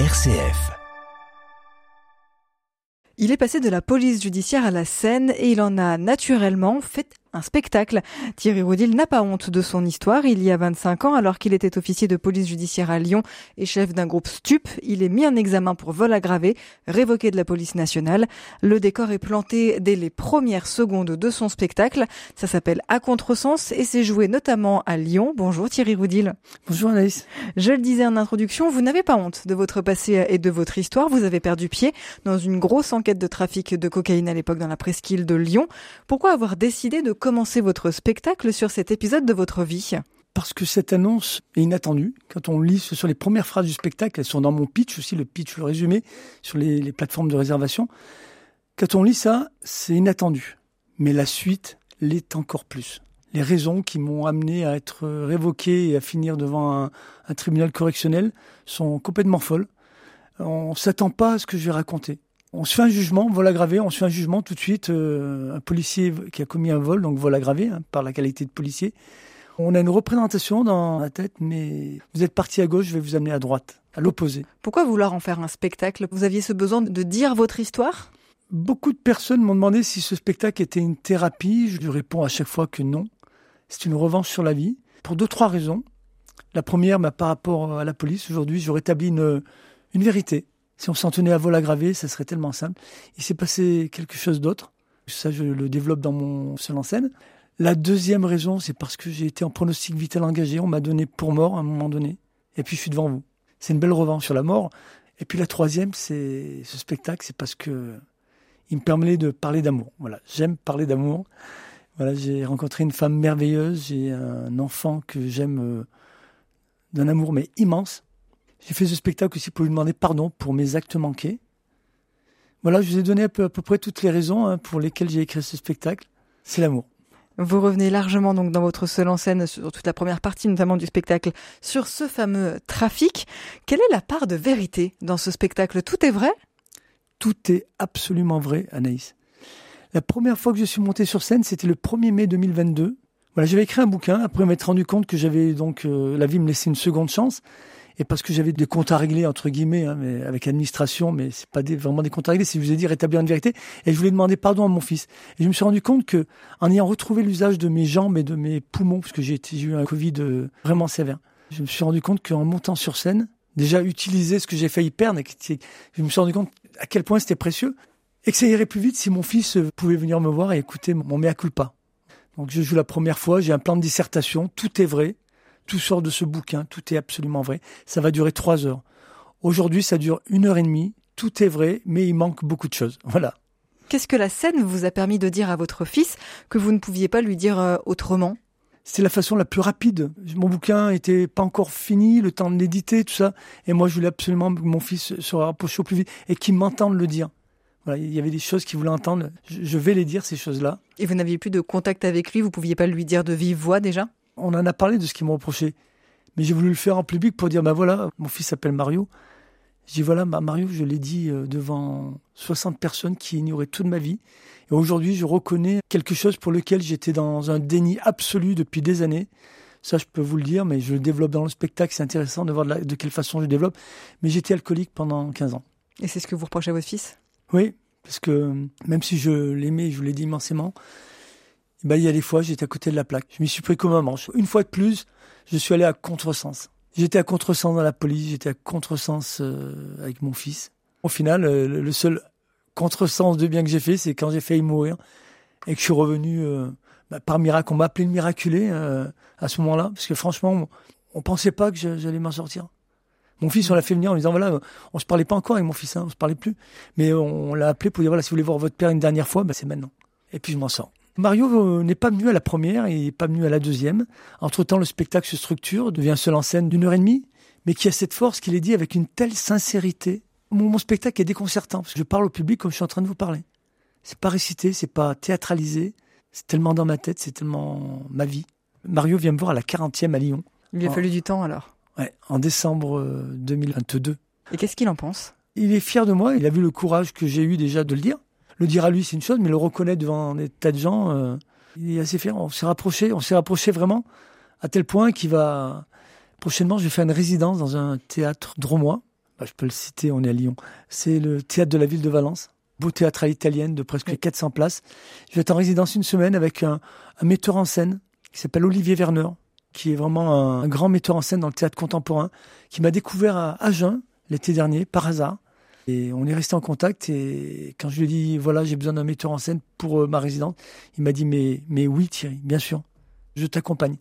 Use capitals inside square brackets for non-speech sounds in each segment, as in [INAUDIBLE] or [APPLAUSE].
RCF. Il est passé de la police judiciaire à la scène et il en a naturellement fait un spectacle. Thierry Roudil n'a pas honte de son histoire. Il y a 25 ans, alors qu'il était officier de police judiciaire à Lyon et chef d'un groupe STUP, il est mis en examen pour vol aggravé, révoqué de la police nationale. Le décor est planté dès les premières secondes de son spectacle. Ça s'appelle À contresens et c'est joué notamment à Lyon. Bonjour Thierry Roudil. Bonjour Anaïs. Je le disais en introduction, vous n'avez pas honte de votre passé et de votre histoire. Vous avez perdu pied dans une grosse enquête de trafic de cocaïne à l'époque dans la presqu'île de Lyon. Pourquoi avoir décidé de commencer votre spectacle sur cet épisode de votre vie parce que cette annonce est inattendue. Quand on lit sur les premières phrases du spectacle, elles sont dans mon pitch aussi, le pitch, le résumé, sur les, plateformes de réservation. Quand on lit ça, c'est inattendu. Mais la suite l'est encore plus. Les raisons qui m'ont amené à être révoqué et à finir devant un, un tribunal correctionnel sont complètement folles. On s'attend pas à ce que je vais raconter on se fait un jugement, vol aggravé, on se fait un jugement tout de suite, euh, un policier qui a commis un vol, donc vol aggravé, hein, par la qualité de policier. On a une représentation dans la tête, mais vous êtes parti à gauche, je vais vous amener à droite, à l'opposé. Pourquoi vouloir en faire un spectacle? Vous aviez ce besoin de dire votre histoire? Beaucoup de personnes m'ont demandé si ce spectacle était une thérapie. Je lui réponds à chaque fois que non. C'est une revanche sur la vie, pour deux, trois raisons. La première, bah, par rapport à la police, aujourd'hui, je rétablis une, une vérité si on s'en tenait à vol aggravé, ça serait tellement simple. Il s'est passé quelque chose d'autre. Ça, je le développe dans mon seul en scène. La deuxième raison, c'est parce que j'ai été en pronostic vital engagé. On m'a donné pour mort à un moment donné. Et puis, je suis devant vous. C'est une belle revanche sur la mort. Et puis, la troisième, c'est ce spectacle, c'est parce que il me permet de parler d'amour. Voilà. J'aime parler d'amour. Voilà. J'ai rencontré une femme merveilleuse. J'ai un enfant que j'aime euh, d'un amour, mais immense. J'ai fait ce spectacle aussi pour lui demander pardon pour mes actes manqués. Voilà, je vous ai donné à peu, près toutes les raisons hein, pour lesquelles j'ai écrit ce spectacle. C'est l'amour. Vous revenez largement donc dans votre seul en scène sur toute la première partie notamment du spectacle sur ce fameux trafic. Quelle est la part de vérité dans ce spectacle? Tout est vrai? Tout est absolument vrai, Anaïs. La première fois que je suis monté sur scène, c'était le 1er mai 2022. Voilà, j'avais écrit un bouquin après m'être rendu compte que j'avais donc euh, la vie me laissait une seconde chance et parce que j'avais des comptes à régler entre guillemets hein, mais avec l'administration, mais c'est pas des, vraiment des comptes à régler. Si je vous ai dit rétablir une vérité, et je voulais demander pardon à mon fils. Et je me suis rendu compte que en ayant retrouvé l'usage de mes jambes et de mes poumons, parce que j'ai eu un Covid euh, vraiment sévère, je me suis rendu compte qu'en montant sur scène, déjà utiliser ce que j'ai failli perdre, je me suis rendu compte à quel point c'était précieux, et que ça irait plus vite si mon fils euh, pouvait venir me voir et écouter mon mea culpa. Donc je joue la première fois, j'ai un plan de dissertation, tout est vrai, tout sort de ce bouquin, tout est absolument vrai. Ça va durer trois heures. Aujourd'hui, ça dure une heure et demie. Tout est vrai, mais il manque beaucoup de choses. [LAUGHS] Voilà. Qu'est-ce que la scène vous a permis de dire à votre fils que vous ne pouviez pas lui dire euh, autrement? C'est la façon la plus rapide. Mon bouquin était pas encore fini, le temps de l'éditer, tout ça. Et moi, je voulais absolument que mon fils se rapproche au plus vite et qu'il m'entende le dire. Voilà, il y avait des choses qu'il voulait entendre. Je vais les dire, ces choses-là. Et vous n'aviez plus de contact avec lui? Vous pouviez pas lui dire de vive voix déjà? On en a parlé de ce qu'ils m'ont reproché. Mais j'ai voulu le faire en public pour dire, ben voilà, mon fils s'appelle Mario. J'ai dit, voilà, bah, Mario, je l'ai dit euh, devant 60 personnes qui ignoraient toute ma vie. Et aujourd'hui, je reconnais quelque chose pour lequel j'étais dans un déni absolu depuis des années. Ça, je peux vous le dire, mais je le développe dans le spectacle. C'est intéressant de voir de, quelle façon je le développe. Mais j'étais alcoolique pendant 15 ans. Et c'est ce que vous reprochez à votre fils? Oui, parce que même si je l'aimais, je vous l'ai dit immensément, ben, il y a des fois, j'étais à côté de la plaque. Je m'y suis pris comme un manche. Une fois de plus, je suis allé à contresens. J'étais à contresens dans la police, j'étais à contresens euh, avec mon fils. Au final, euh, le seul contresens de bien que j'ai fait, c'est quand j'ai failli mourir et que je suis revenu euh, bah, par miracle. On m'a appelé le miraculé à ce moment-là, parce que franchement, on, on pensait pas que j'allais m'en sortir. Mon fils, on l'a fait venir en disant voilà, on se parlait pas encore avec mon fils, hein, on se parlait plus, mais on, l'a appelé pour dire voilà, si vous voulez voir votre père une dernière fois, ben c'est maintenant. Et puis je m'en sors. Mario euh, n'est pas venu à la première et pas venu à la deuxième. Entre-temps, le spectacle se structure, devient seul en scène d'une heure et demie, mais qui a cette force qu'il est dit avec une telle sincérité. Mon, spectacle est déconcertant, parce que je parle au public comme je suis en train de vous parler. C'est pas récité, c'est pas théâtralisé, c'est tellement dans ma tête, c'est tellement ma vie. Mario vient me voir à la 40e à Lyon. Il lui a fallu du temps alors? Ouais, en décembre 2022. Euh, et qu'est-ce qu'il en pense? Il est fier de moi, il a vu le courage que j'ai eu déjà de le dire. Le dire à lui, c'est une chose, mais le reconnaître devant des tas de gens, euh, il est assez fier. On s'est rapproché, on s'est rapproché vraiment à tel point qu'il va prochainement, je vais faire une résidence dans un théâtre dromois bah, je peux le citer, on est à Lyon. C'est le théâtre de la ville de Valence, beau théâtre à l'italienne de presque 400 places. Je vais être en résidence une semaine avec un, metteur en scène qui s'appelle Olivier Werner, qui est vraiment un, grand metteur en scène dans le théâtre contemporain, qui m'a découvert à Agen l'été dernier par hasard. Et on est resté en contact et quand je lui ai dit voilà j'ai besoin d'un metteur en scène pour euh, ma résidence, il m'a dit mais mais oui Thierry, bien sûr, je t'accompagne.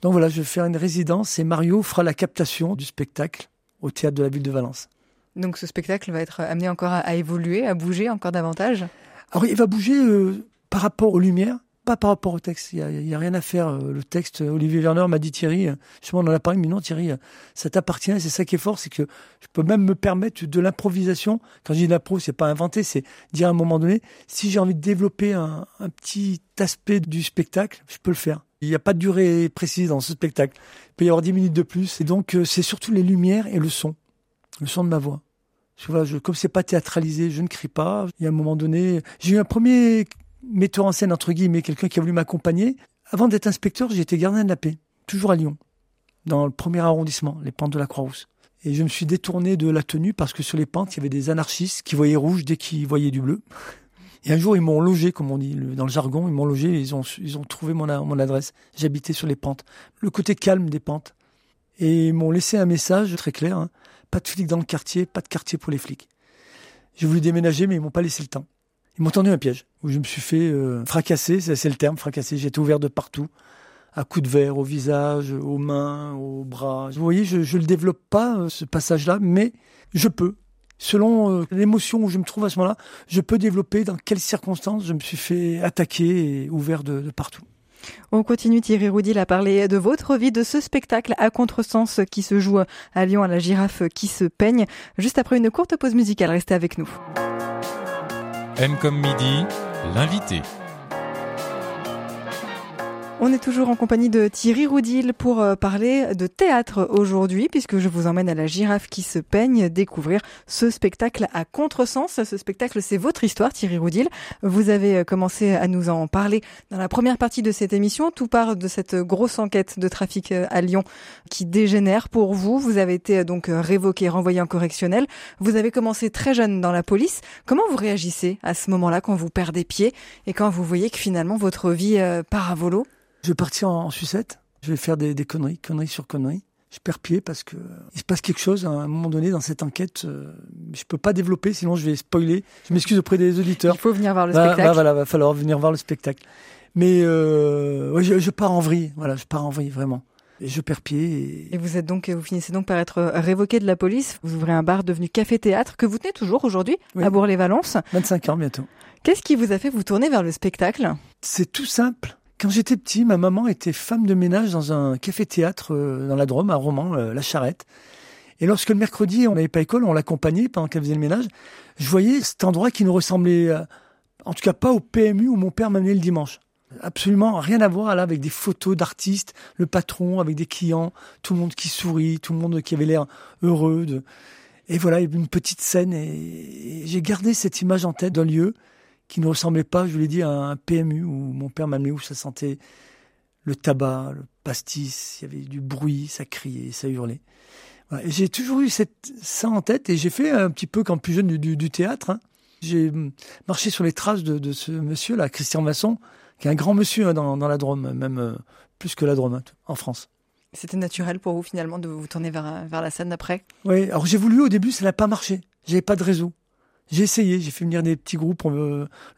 Donc voilà, je vais faire une résidence et Mario fera la captation du spectacle au théâtre de la ville de Valence. Donc ce spectacle va être amené encore à, évoluer, à bouger encore davantage? Alors il va bouger euh, par rapport aux lumières, pas par rapport au texte. Il n'y a, rien à faire. Euh, le texte, Olivier Werner m'a dit Thierry, justement on en a parlé, mais non Thierry, ça t'appartient. C'est ça qui est fort, c'est que je peux même me permettre de l'improvisation. Quand je dis l'impro, c'est pas inventé, c'est dire à un moment donné, si j'ai envie de développer un petit aspect du spectacle, je peux le faire. Il n'y a pas de durée précise dans ce spectacle. Il peut y avoir 10 minutes de plus. Et donc, euh, c'est surtout les lumières et le son. Le son de ma voix. Je, vois, je, comme c'est pas théâtralisé, je ne crie pas. Il y a un moment donné, j'ai eu un premier metteur en scène, entre guillemets, quelqu'un qui a voulu m'accompagner. Avant d'être inspecteur, j'étais gardien de la paix. Toujours à Lyon. Dans le premier arrondissement, les pentes de la Croix-Rousse. Et je me suis détourné de la tenue parce que sur les pentes, il y avait des anarchistes qui voyaient rouge dès qu'ils voyaient du bleu. Et un jour, ils m'ont logé, comme on dit dans le jargon, ils m'ont logé, ils ont, ils ont trouvé mon, mon adresse. J'habitais sur les pentes, le côté calme des pentes. Et ils m'ont laissé un message très clair, hein. pas de flics dans le quartier, pas de quartier pour les flics. J'ai voulu déménager, mais ils m'ont pas laissé le temps. Ils m'ont tendu un piège, où je me suis fait euh, fracasser, c'est le terme, fracasser. J'étais ouvert de partout, à coups de verre, au visage, aux mains, aux bras. Vous voyez, je ne le développe pas, euh, ce passage-là, mais je peux selon euh, l'émotion où je me trouve à ce moment-là, je peux développer dans quelles circonstances je me suis fait attaquer et ouvert de, partout. On continue Thierry Roudil à parler de votre vie, de ce spectacle à contresens qui se joue à Lyon à la girafe qui se peigne. Juste après une courte pause musicale, restez avec nous. M comme midi, l'invité. On est toujours en compagnie de Thierry Roudil pour euh, parler de théâtre aujourd'hui, puisque je vous emmène à la girafe qui se peigne découvrir ce spectacle à contresens. Ce spectacle, c'est votre histoire, Thierry Roudil. Vous avez euh, commencé à nous en parler dans la première partie de cette émission. Tout part de cette grosse enquête de trafic euh, à Lyon qui dégénère pour vous. Vous avez été donc révoqué, renvoyé en correctionnel. Vous avez commencé très jeune dans la police. Comment vous réagissez à ce moment-là quand vous perdez pied et quand vous voyez que finalement votre vie part à volo? Je vais partir en, sucette. Je vais faire des, conneries, conneries sur conneries. Je perds pied parce que il se passe quelque chose à un moment donné dans cette enquête. Euh, je peux pas développer, sinon je vais spoiler. Je m'excuse auprès des auditeurs. Il faut venir voir le spectacle. voilà, va falloir venir voir le spectacle. Mais euh, je, pars en vrille. Voilà, je pars en vrille vraiment. Et je perds pied. Et... vous êtes donc, vous finissez donc par être révoqué de la police. Vous ouvrez un bar devenu Café Théâtre que vous tenez toujours aujourd'hui à Bourg-les-Valence. 25 ans bientôt. Qu'est-ce qui vous a fait vous tourner vers le spectacle? C'est tout simple. Quand j'étais petit, ma maman était femme de ménage dans un café-théâtre euh, dans la Drôme, à Romans, euh, La Charrette. Et lorsque le mercredi, on n'avait pas école, on l'accompagnait pendant qu'elle faisait le ménage, je voyais cet endroit qui ne ressemblait, euh, en tout cas pas au PMU où mon père m'amenait le dimanche. Absolument rien à voir là avec des photos d'artistes, le patron avec des clients, tout le monde qui sourit, tout le monde qui avait l'air heureux. Et voilà, une petite scène et j'ai gardé cette image en tête d'un lieu qui ne ressemblait pas, je vous l'ai dit, à un PMU où mon père m'a amené où ça sentait le tabac, le pastis, il y avait du bruit, ça criait, ça hurlait. Et j'ai toujours eu cette, ça en tête et j'ai fait un petit peu quand plus jeune du, du, théâtre. Hein. J'ai marché sur les traces de, de ce monsieur-là, Christian Masson, qui est un grand monsieur hein, dans, dans, la Drôme, même euh, plus que la Drôme hein, en France. C'était naturel pour vous finalement de vous tourner vers, vers la scène d'après? Oui, alors j'ai voulu au début, ça n'a pas marché. J'avais pas de réseau. J'ai essayé, j'ai fait venir des petits groupes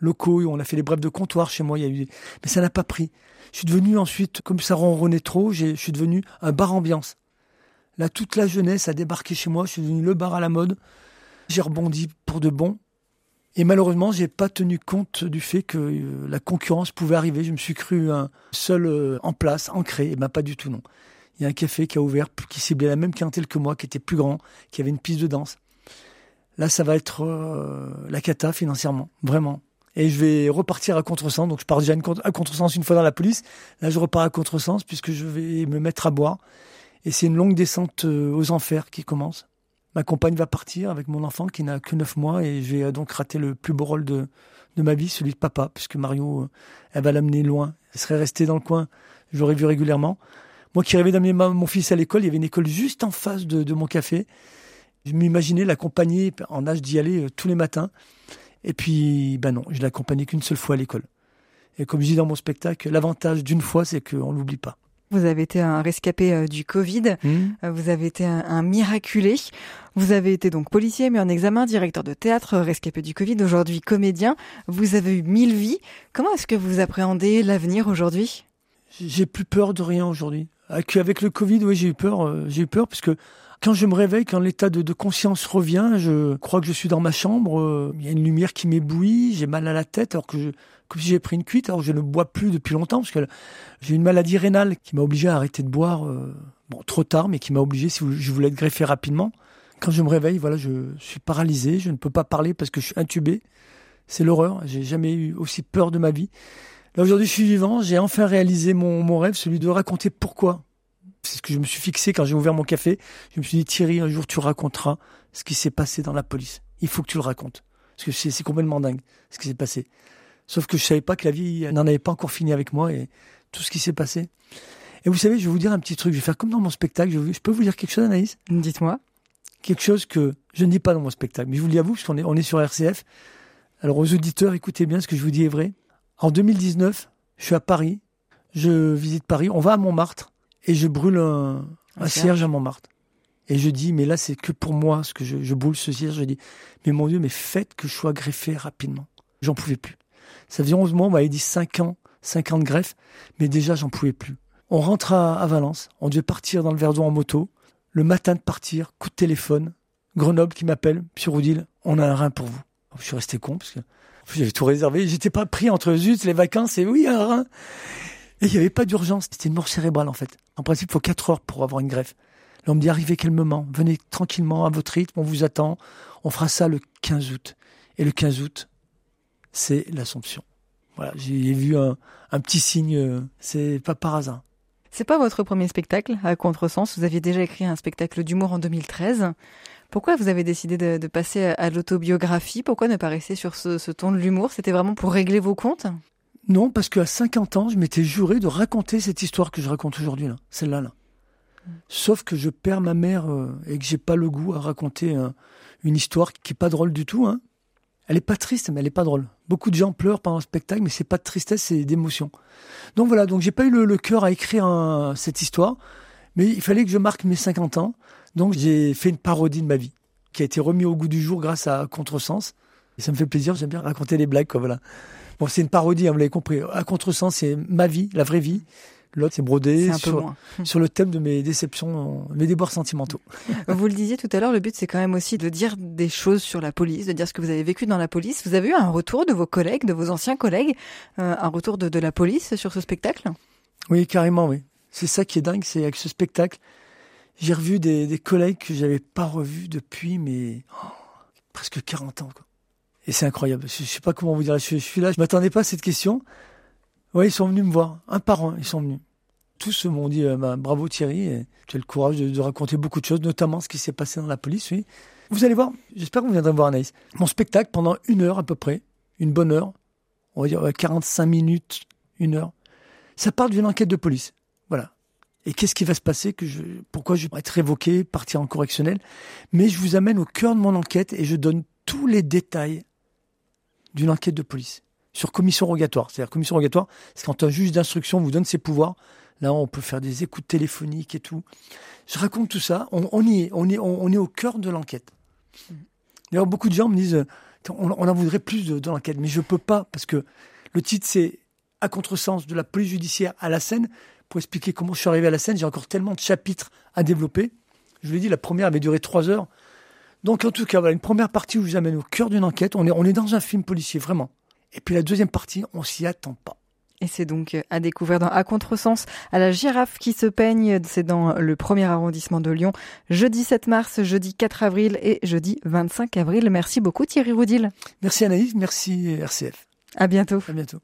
locaux, on a fait des brèves de comptoir chez moi, mais ça n'a pas pris. Je suis devenu ensuite, comme ça ronronnait trop, je suis devenu un bar ambiance. Là, toute la jeunesse a débarqué chez moi, je suis devenu le bar à la mode. J'ai rebondi pour de bon. Et malheureusement, j'ai pas tenu compte du fait que euh, la concurrence pouvait arriver. Je me suis cru seul euh, en place, ancré. Et ben pas du tout, non. Il y a un café qui a ouvert, qui ciblait la même clientèle que moi, qui était plus grand, qui avait une piste de danse. Là, ça va être euh, la cata financièrement, vraiment. Et je vais repartir à contresens. Donc, je pars déjà à contresens une fois dans la police. Là, je repars à contresens puisque je vais me mettre à boire. Et c'est une longue descente euh, aux enfers qui commence. Ma compagne va partir avec mon enfant qui n'a que 9 mois et je vais euh, donc rater le plus beau rôle de, de ma vie, celui de papa, puisque Mario, elle va l'amener loin. Elle serait restée dans le coin. Je l'aurais vu régulièrement. Moi qui rêvais d'amener mon fils à l'école, il y avait une école juste en face de, de mon café. Je m'imaginais l'accompagner en âge d'y aller euh, tous les matins. Et puis, ben non, je l'ai accompagné qu'une seule fois à l'école. Et comme je dis dans mon spectacle, l'avantage d'une fois, c'est qu'on l'oublie pas. Vous avez été un rescapé euh, du Covid, Mmh. euh, vous avez été un, un miraculé, vous avez été donc policier, mis en examen, directeur de théâtre, rescapé du Covid, aujourd'hui comédien, vous avez eu mille vies. Comment est-ce que vous appréhendez l'avenir aujourd'hui? J'ai plus peur de rien aujourd'hui. Avec, le Covid, oui, j'ai eu peur. j'ai eu peur parce que quand je me réveille, quand l'état de, conscience revient, je crois que je suis dans ma chambre. euh, Il y a une lumière qui m'éblouit, j'ai mal à la tête, alors que je, comme si j'ai pris une cuite, alors que je ne bois plus depuis longtemps parce que j'ai une maladie rénale qui m'a obligé à arrêter de boire. euh, trop tard, mais qui m'a obligé, si je voulais être greffé rapidement. Quand je me réveille, voilà, je suis paralysé, je ne peux pas parler parce que je suis intubé. C'est l'horreur. J'ai jamais eu aussi peur de ma vie. Là aujourd'hui, je suis vivant. J'ai enfin réalisé mon rêve, celui de raconter pourquoi. C'est ce que je me suis fixé quand j'ai ouvert mon café. Je me suis dit Thierry, un jour tu raconteras ce qui s'est passé dans la police. Il faut que tu le racontes parce que c'est complètement dingue ce qui s'est passé. Sauf que je savais pas que la vie n'en avait pas encore fini avec moi et tout ce qui s'est passé. Et vous savez, je vais vous dire un petit truc. Je vais faire comme dans mon spectacle. Je peux vous dire quelque chose, Anaïs? Dites-moi. quelque chose que je ne dis pas dans mon spectacle, mais je vous le dis à vous, parce qu'on est, on est sur RCF. Alors aux auditeurs, écoutez bien, ce que je vous dis est vrai. En 2019, je suis à Paris, je visite Paris, on va à Montmartre, et je brûle un, Un un cierge à Montmartre. Et je dis, mais là, c'est que pour moi, ce que je, je brûle ce cierge. Je dis, mais mon Dieu, mais faites que je sois greffé rapidement. J'en pouvais plus. Ça faisait 11 mois, on m'avait dit 5 ans, 5 ans de greffe, mais déjà, j'en pouvais plus. On rentre à, à Valence, on devait partir dans le Verdon en moto. Le matin de partir, coup de téléphone, Grenoble qui m'appelle, Monsieur Roudil, on a un rein pour vous. Je suis resté con parce que j'avais tout réservé. J'étais pas pris entre zut, les vacances et oui, un rein. Et il n'y avait pas d'urgence. C'était une mort cérébrale en fait. En principe, il faut 4 heures pour avoir une greffe. Là, on me dit arrivez calmement, venez tranquillement à votre rythme, on vous attend. On fera ça le 15 août. Et le 15 août, c'est l'Assomption. Voilà, j'ai vu un, petit signe. euh, C'est pas par hasard. C'est pas votre premier spectacle à contresens. Vous aviez déjà écrit un spectacle d'humour en 2013. Pourquoi vous avez décidé de, passer à l'autobiographie? Pourquoi ne pas rester sur ce ton de l'humour? C'était vraiment pour régler vos comptes? Non, parce qu'à 50 ans, je m'étais juré de raconter cette histoire que je raconte aujourd'hui, là, celle-là. Là. Sauf que je perds ma mère euh, et que j'ai pas le goût à raconter euh, une histoire qui est pas drôle du tout. Hein. Elle est pas triste, mais elle est pas drôle. Beaucoup de gens pleurent pendant le spectacle, mais c'est pas de tristesse, c'est d'émotion. Donc voilà, donc j'ai pas eu le, cœur à écrire un- cette histoire, mais il fallait que je marque mes 50 ans. Donc j'ai fait une parodie de ma vie, qui a été remis au goût du jour grâce à Contresens. Et ça me fait plaisir, j'aime bien raconter des blagues, quoi, voilà. Bon, c'est une parodie, hein, vous l'avez compris. À contresens, c'est ma vie, la vraie vie. L'autre, c'est brodé C'est un peu sur, [LAUGHS] sur le thème de mes déceptions, mes déboires sentimentaux. [LAUGHS] Vous le disiez tout à l'heure, le but c'est quand même aussi de dire des choses sur la police, de dire ce que vous avez vécu dans la police. Vous avez eu un retour de vos collègues, de vos anciens collègues, euh, un retour de, de la police sur ce spectacle? Oui, carrément, oui. C'est ça qui est dingue, c'est avec ce spectacle, j'ai revu des, des collègues que j'avais pas revus depuis, mais oh, presque 40 ans. Quoi. Et c'est incroyable. Je, je sais pas comment vous dire. Je, suis là, je m'attendais pas à cette question. Ouais, ils sont venus me voir, un par un, ils sont venus. Tous m'ont dit euh, bah, bravo Thierry, tu as le courage de, raconter beaucoup de choses, notamment ce qui s'est passé dans la police. Oui. Vous allez voir, j'espère que vous viendrez voir Anaïs. Mon spectacle pendant une heure à peu près, une bonne heure, on va dire ouais, 45 minutes, une heure. Ça part d'une enquête de police. Voilà. Et qu'est-ce qui va se passer que pourquoi je vais être révoqué, partir en correctionnel? Mais je vous amène au cœur de mon enquête et je donne tous les détails d'une enquête de police sur commission rogatoire. C'est-à-dire commission rogatoire, c'est quand un juge d'instruction vous donne ses pouvoirs. Là, on peut faire des écoutes téléphoniques et tout. Je raconte tout ça. On, est. On est, on, est au cœur de l'enquête. D'ailleurs, beaucoup de gens me disent, euh, on, en voudrait plus de, l'enquête, mais je peux pas parce que le titre c'est à contresens de la police judiciaire à la scène. Pour expliquer comment je suis arrivé à la scène, j'ai encore tellement de chapitres à développer. Je vous l'ai dit, la première avait duré trois heures. Donc en tout cas, voilà une première partie où je vous amène au cœur d'une enquête. On est, on est dans un film policier, vraiment. Et puis la deuxième partie, on s'y attend pas. Et c'est donc à découvrir dans À Contresens, à la girafe qui se peigne. C'est dans le premier arrondissement de Lyon, jeudi 7 mars, jeudi 4 avril et jeudi 25 avril. Merci beaucoup Thierry Roudil. Merci Anaïs, merci RCF. À bientôt. À bientôt.